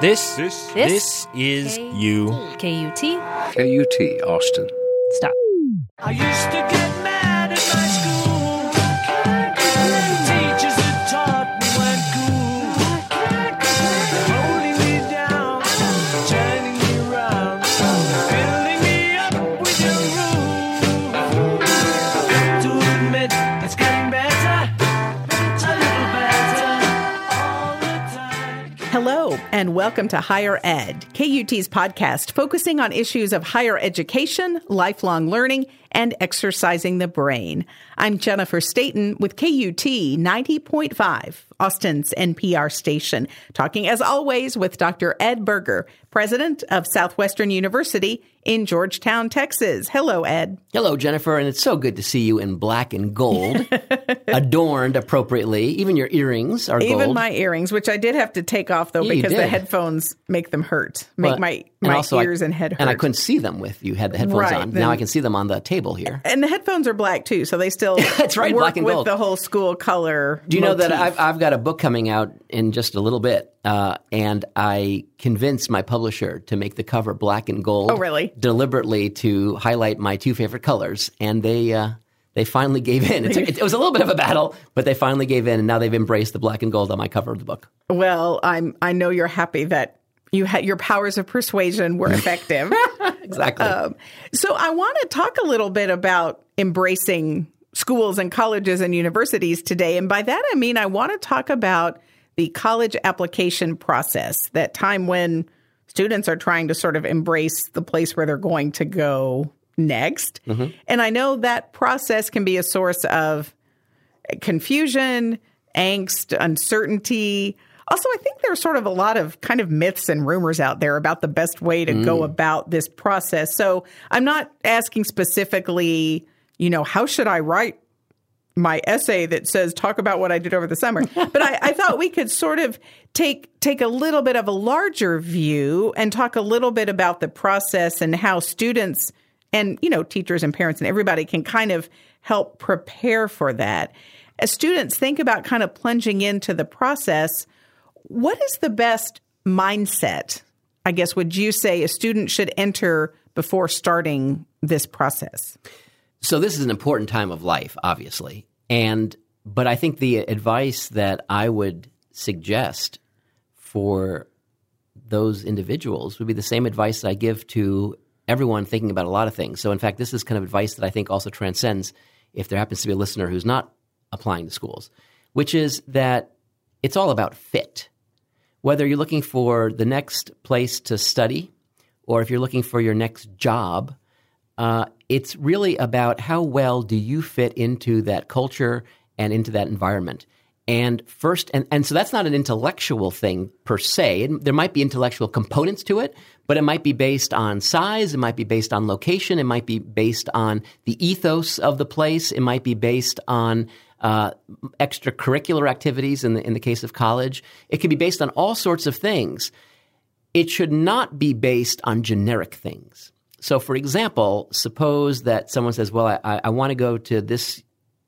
This, This, this is you. KUT. KUT Austin. Stop. I used to get mad welcome to Higher Ed, KUT's podcast focusing on issues of higher education, lifelong learning, and exercising the brain. I'm Jennifer Stayton with KUT 90.5, Austin's NPR station, talking as always with Dr. Ed Burger, president of Southwestern University in Georgetown, Texas. Hello, Ed. Hello, Jennifer, and it's so good to see you in black and gold, adorned appropriately. Even your earrings are Even gold. my earrings, which I did have to take off though Yeah, because the headphones make them hurt, make my my also I- ears and head hurt. And I couldn't see them with you had the headphones Right, on. then- now I can see them on the table here. And the headphones are black too, so they still That's right, work black and with gold. the whole school color. Do you know that. I've, I've got a book coming out in just a little bit, uh, and I convinced my publisher to make the cover black and gold. Oh, really? Deliberately to highlight my two favorite colors, and they uh, they finally gave in. It, took- it was a little bit of a battle, but they finally gave in, and now they've embraced the black and gold on my cover of the book. Well, I'm I know you're happy that you had your powers of persuasion were effective. Exactly. Um, so I want to talk a little bit about embracing schools and colleges and universities today, and by that I mean I want to talk about the college application process, that time when students are trying to sort of embrace the place where they're going to go next. Mm-hmm. And I know that process can be a source of confusion, angst, uncertainty. Also, I think there's sort of a lot of kind of myths and rumors out there about the best way to go mm. about this process. So I'm not asking specifically, you know, how should I write my essay that says talk about what I did over the summer. But I, I thought we could sort of take take a little bit of a larger view and talk a little bit about the process and how students and you know teachers and parents and everybody can kind of help prepare for that. As students think about kind of plunging into the process, what is the best mindset? I guess would you say a student should enter before starting this process? So this is an important time of life, obviously, and but I think the advice that I would suggest for those individuals would be the same advice that I give to everyone thinking about a lot of things. So in fact, this is kind of advice that I think also transcends if there happens to be a listener who's not applying to schools, which is that it's all about fit. Whether you're looking for the next place to study or if you're looking for your next job, uh, it's really about how well do you fit into that culture and into that environment. And first, and, and so that's not an intellectual thing per se. There might be intellectual components to it, but it might be based on size, it might be based on location, it might be based on the ethos of the place, it might be based on uh, extracurricular activities in the, in the case of college. It could be based on all sorts of things it should not be based on generic things. So, for example, suppose that someone says, "Well, I, I want to go to this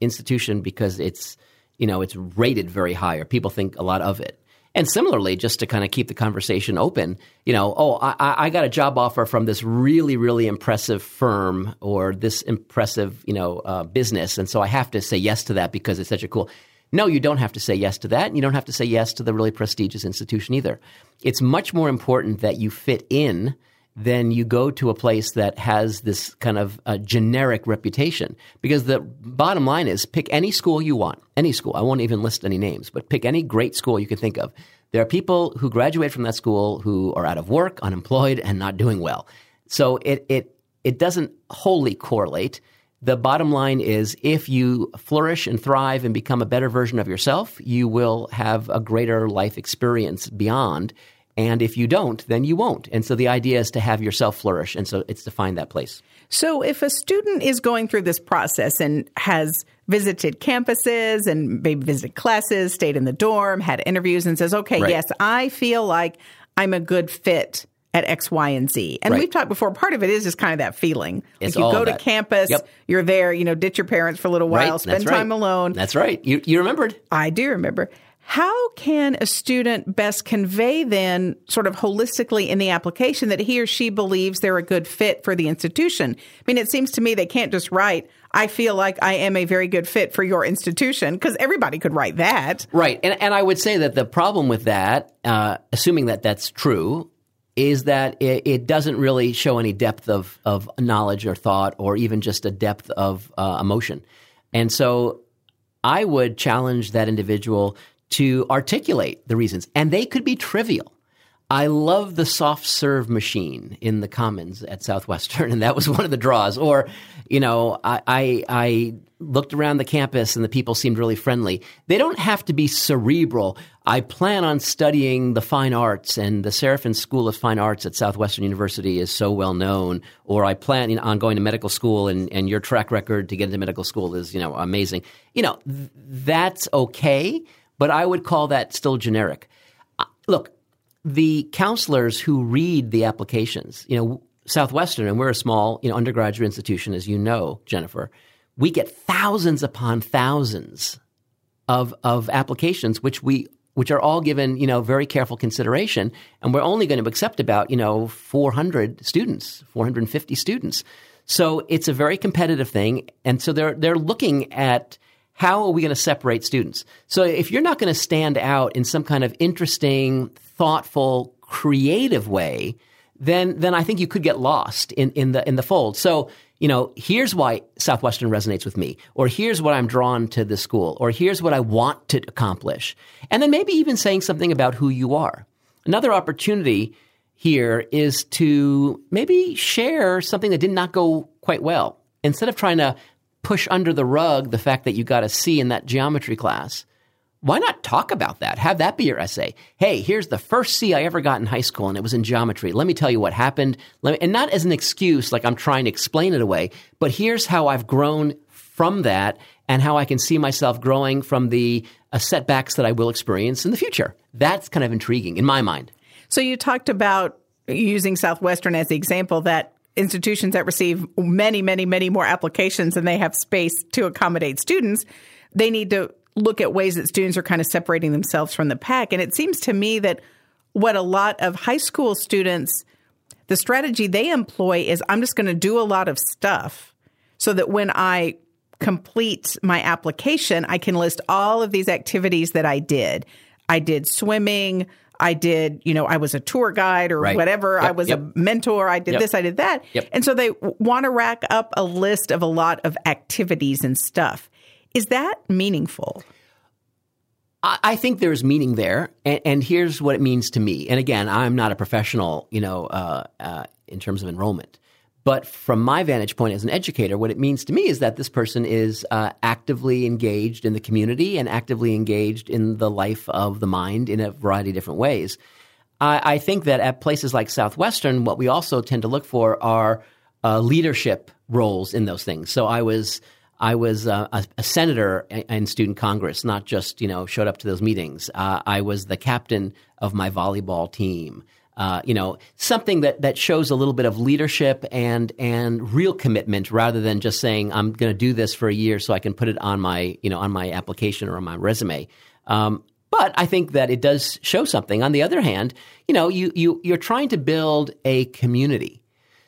institution because it's, you know, it's rated very high, or people think a lot of it." And similarly, just to kind of keep the conversation open, you know, oh, I, I- got a job offer from this really, really impressive firm or this impressive, you know, uh, business, and so I have to say yes to that because it's such a cool. No, you don't have to say yes to that. And you don't have to say yes to the really prestigious institution either. It's much more important that you fit in than you go to a place that has this kind of generic reputation. Because the bottom line is pick any school you want, any school. I won't even list any names, but pick any great school you can think of. There are people who graduate from that school who are out of work, unemployed, and not doing well. So it, it, it doesn't wholly correlate. The bottom line is if you flourish and thrive and become a better version of yourself, you will have a greater life experience beyond. And if you don't, then you won't. And so the idea is to have yourself flourish. And so it's to find that place. So, if a student is going through this process and has visited campuses and maybe visited classes, stayed in the dorm, had interviews, and says, okay, Right. yes, I feel like I'm a good fit at X, Y, and Z. And Right. we've talked before, part of it is just kind of that feeling. It's like you go to campus, Yep. you're there, you know, ditch your parents for a little while, right? spend That's right. time alone. That's right. You, you remembered. I do remember. How can a student best convey then, sort of holistically in the application, that he or she believes they're a good fit for the institution? I mean, it seems to me they can't just write, I feel like I am a very good fit for your institution, because everybody could write that. Right. And, and I would say that the problem with that, uh, assuming that that's true, is that it, it doesn't really show any depth of, of knowledge or thought or even just a depth of uh, emotion. And so I would challenge that individual to articulate the reasons, and they could be trivial. I love the soft serve machine in the Commons at Southwestern, and that was one of the draws. Or, you know, I, I, I looked around the campus and the people seemed really friendly. They don't have to be cerebral. I plan on studying the fine arts, and the Sarofim School of Fine Arts at Southwestern University is so well known. Or I plan on going to medical school, and, and your track record to get into medical school is, you know, amazing. You know, th- that's okay, but I would call that still generic. Uh, Look, the counselors who read the applications, you know, Southwestern, and we're a small, you know, undergraduate institution, as you know, Jennifer, we get thousands upon thousands of of applications, which we which are all given, you know, very careful consideration, and we're only going to accept about, you know, 400 students, 450 students. So it's a very competitive thing, and so they're they're looking at how are we going to separate students? So if you're not going to stand out in some kind of interesting, thoughtful, creative way, then then I think you could get lost in, in the in the fold. So, you know, here's why Southwestern resonates with me, or here's what I'm drawn to the school, or here's what I want to accomplish. And then maybe even saying something about who you are. Another opportunity here is to maybe share something that did not go quite well. Instead of trying to push under the rug the fact that you got a C in that geometry class, why not talk about that? Have that be your essay. Hey, here's the first C I ever got in high school, and it was in geometry. Let me tell you what happened. Me, and not as an excuse, like I'm trying to explain it away, but here's how I've grown from that and how I can see myself growing from the uh, setbacks that I will experience in the future. That's kind of intriguing in my mind. So you talked about using Southwestern as the example that institutions that receive many, many, many more applications than they have space to accommodate students, they need to look at ways that students are kind of separating themselves from the pack. And it seems to me that what a lot of high school students, the strategy they employ is I'm just going to do a lot of stuff so that when I complete my application, I can list all of these activities that I did. I did swimming. I did, you know, I was a tour guide or Right. whatever. I was yep. a mentor. I did Yep. this, I did that. Yep. And so they want to rack up a list of a lot of activities and stuff. Is that meaningful? I I think there's meaning there, and, and here's what it means to me. And again, I'm not a professional, you know, uh, uh, in terms of enrollment. But from my vantage point as an educator, what it means to me is that this person is uh, actively engaged in the community and actively engaged in the life of the mind in a variety of different ways. I, I think that at places like Southwestern, what we also tend to look for are uh, leadership roles in those things. So I was I was uh, a, a senator in- student congress, not just you know showed up to those meetings. Uh, I was the captain of my volleyball team. Uh, you know something that that shows a little bit of leadership and and real commitment rather than just saying I'm going to do this for a year so I can put it on my you know on my application or on my resume. Um, but I think that it does show something. On the other hand, you know, you, you, you're trying to build a community.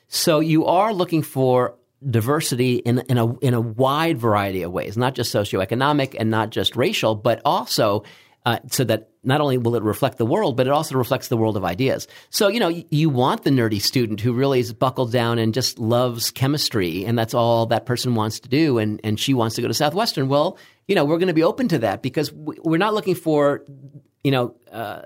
So you are looking for diversity in, in, a, in a wide variety of ways, not just socioeconomic and not just racial, but also uh, so that not only will it reflect the world, but it also reflects the world of ideas. So, you know, you want the nerdy student who really is buckled down and just loves chemistry, and that's all that person wants to do, and, and she wants to go to Southwestern. Well, you know, we're going to be open to that because we- we're not looking for, you know, uh,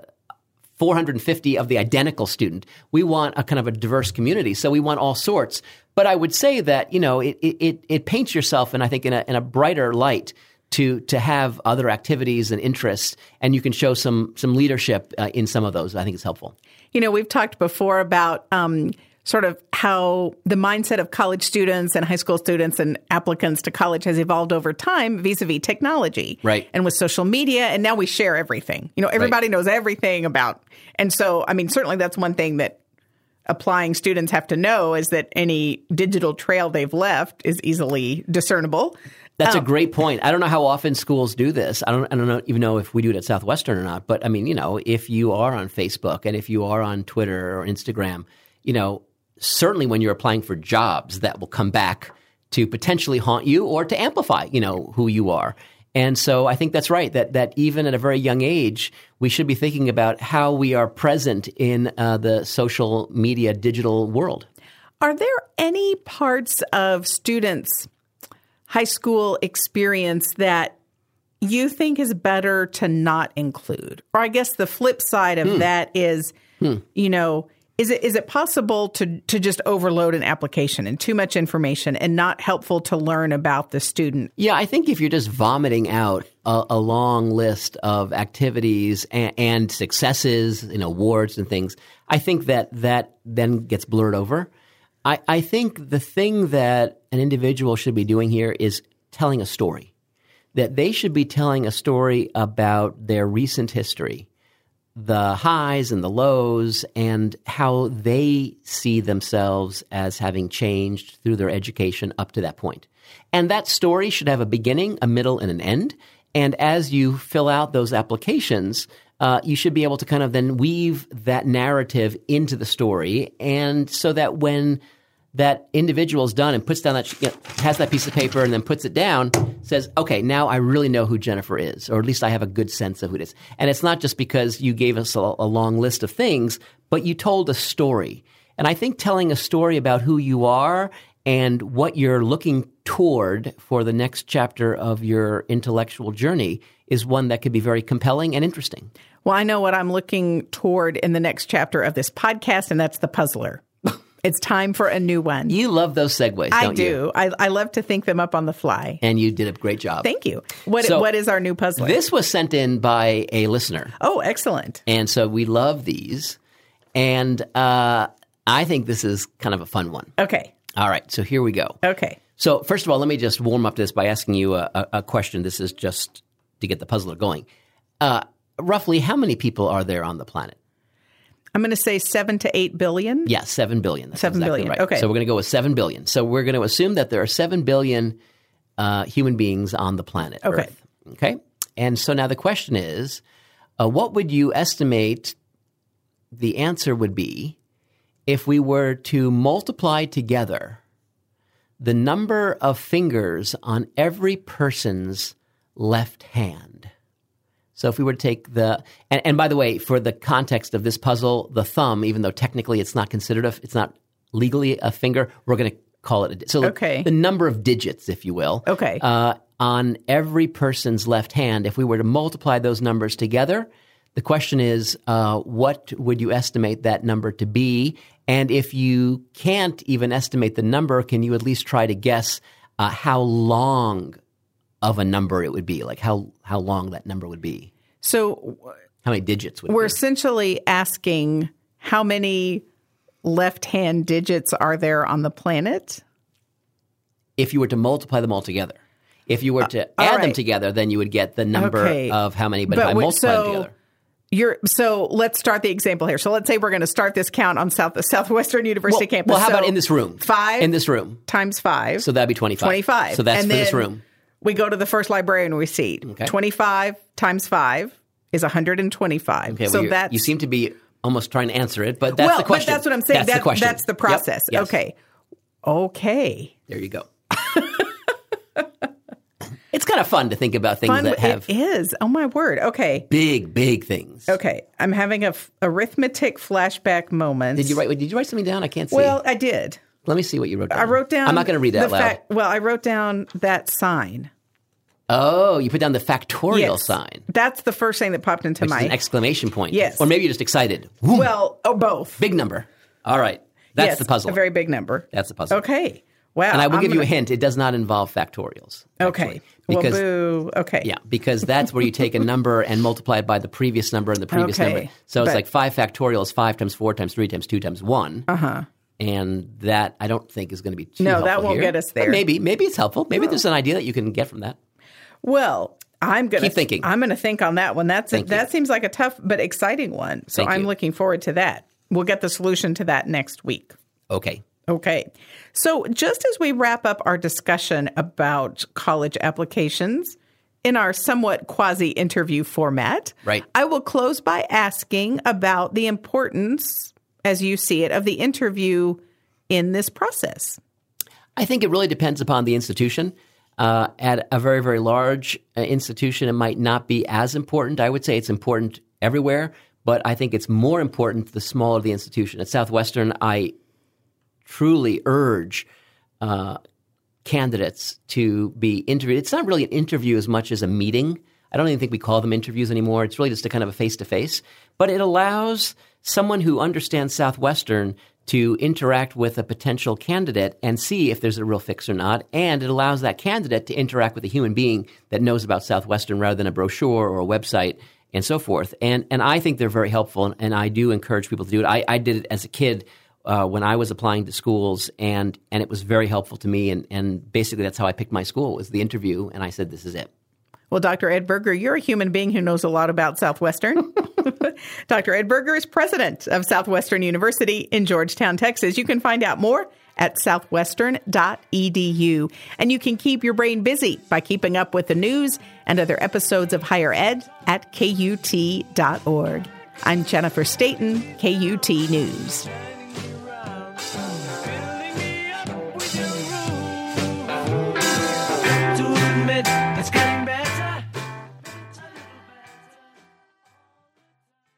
450 of the identical student. We want a kind of a diverse community. So we want all sorts. But I would say that, you know, it, it, it paints yourself, and I think in a, in a brighter light to, to have other activities and interests, and you can show some, some leadership uh, in some of those. I think it's helpful. You know, we've talked before about um, sort of how the mindset of college students and high school students and applicants to college has evolved over time vis-a-vis technology. Right. And with social media, and now we share everything. You know, everybody knows everything about. And so, I mean, certainly that's one thing that applying students have to know is that any digital trail they've left is easily discernible. That's a Um, great point. I don't know how often schools do this. I don't. I don't know, even know if we do it at Southwestern or not. But I mean, you know, if you are on Facebook and if you are on Twitter or Instagram, you know, certainly when you're applying for jobs, that will come back to potentially haunt you or to amplify, you know, who you are. And so I think that's right. That that even at a very young age, we should be thinking about how we are present in uh, the social media digital world. Are there any parts of students' high school experience that you think is better to not include? Or I guess the flip side of hmm. that is, hmm. you know, is it is it possible to to just overload an application and too much information and not helpful to learn about the student? Yeah, I think if you're just vomiting out a, a long list of activities and, and successes and awards and things, I think that that then gets blurred over. I, I think the thing that an individual should be doing here is telling a story. That they should be telling a story about their recent history, the highs and the lows, and how they see themselves as having changed through their education up to that point. And that story should have a beginning, a middle, and an end. And as you fill out those applications, uh, you should be able to kind of then weave that narrative into the story. And so that when that individual is done and puts down that, you know, has that piece of paper and then puts it down, says, okay, now I really know who Jennifer is, or at least I have a good sense of who it is. And it's not just because you gave us a, a long list of things, but you told a story. And I think telling a story about who you are and what you're looking toward for the next chapter of your intellectual journey is one that could be very compelling and interesting. Well, I know what I'm looking toward in the next chapter of this podcast, and that's the puzzler. it's time for a new one. You love those segues, I don't you? do. I, I love to think them up on the fly. And you did a great job. Thank you. What So, what is our new puzzler? This was sent in by a listener. oh, excellent. And so we love these. And uh, I think this is kind of a fun one. Okay. All right, so here we go. Okay. So, first of all, let me just warm up this by asking you a, a, a question. This is just to get the puzzler going. Uh, roughly, how many people are there on the planet? I'm going to say seven to eight billion. Yeah, seven billion. That's Seven exactly billion, Right. okay. So we're going to go with seven billion. So we're going to assume that there are seven billion uh, human beings on the planet Okay. Earth. Okay. And so now the question is, uh, what would you estimate the answer would be if we were to multiply together the number of fingers on every person's left hand? So if we were to take the and, and by the way, for the context of this puzzle, the thumb, even though technically it's not considered a, it's not legally a finger, we're going to call it a so Okay. the number of digits, if you will, Okay. uh, on every person's left hand. If we were to multiply those numbers together, the question is, uh, what would you estimate that number to be? And if you can't even estimate the number, can you at least try to guess uh, how long of a number it would be? Like how how long that number would be? So How many digits would we're be? essentially asking how many left hand digits are there on the planet? If you were to multiply them all together. If you were to uh, all add them together, then you would get the number Okay. of how many. But, But if I multiply them so- together, You're so let's start the example here. So let's say we're going to start this count on South Southwestern University well, campus. well, how So about in this room? Five in this room. times five. So that'd be twenty five. 25. So that's And for this room. We go to the first librarian we see. Okay. 25 times 5 is 125. Okay, so you're- that's you seem to be almost trying to answer it, but that's well, the question. but that's what I'm saying. That's the question. That's the Yep, process. yes. Okay. Okay. There you go. it's kind of fun to think about things Fun. that have it is. Oh my word. Okay. big, big things. Okay. I'm having a f- arithmetic flashback moment. Did you write? Did you write something down? I can't see. Well, I did. Let me see what you wrote down. I wrote down. I'm not going to read that the loud. fact- well, I wrote down that sign. oh, you put down the factorial Yes. sign, That's the first thing that popped into which my. an exclamation point. Yes. Or maybe you're just excited. Well, oh, both. big number. All right. That's Yes, the puzzle. A very big number. That's the puzzle. Okay. Wow. And I will I'm give you a hint. It does not involve factorials. Okay. because well, boo. Okay. Yeah, because that's where you take a number and multiply it by the previous number and the previous Okay, number. So it's but- like 5 factorial is 5 times 4 times 3 times 2 times 1. Uh-huh. And that I don't think is going to be too No, helpful that won't here. get us But there. maybe maybe it's helpful. Maybe there's an idea that you can get from that. Well, I'm gonna Keep thinking. I'm gonna think on that one. That's a, that seems like a tough but exciting one. So Thank I'm you. looking forward to that. We'll get the solution to that next week. Okay. Okay. So, just as we wrap up our discussion about college applications in our somewhat quasi interview format, Right. I will close by asking about the importance, as you see it, of the interview in this process. I think it really depends upon the institution. Uh, at a very, very large uh, institution, it might not be as important. I would say it's important everywhere, but I think it's more important the smaller the institution. At Southwestern, I truly urge uh, candidates to be interviewed. It's not really an interview as much as a meeting. I don't even think we call them interviews anymore. It's really just a kind of a face to face. But it allows someone who understands Southwestern to interact with a potential candidate and see if there's a real fix or not. And it allows that candidate to interact with a human being that knows about Southwestern rather than a brochure or a website and so forth. And and I think they're very helpful, and, and I do encourage people to do it. I, I did it as a kid uh, when I was applying to schools, and and it was very helpful to me. And and basically, that's how I picked my school was the interview, and I said, "This is it." Well, Dr. Ed Burger, you're a human being who knows a lot about Southwestern. Dr. Ed Burger is president of Southwestern University in Georgetown, Texas. You can find out more at southwestern.edu. And you can keep your brain busy by keeping up with the news and other episodes of Higher Ed at KUT.org. I'm Jennifer Stayton, KUT News.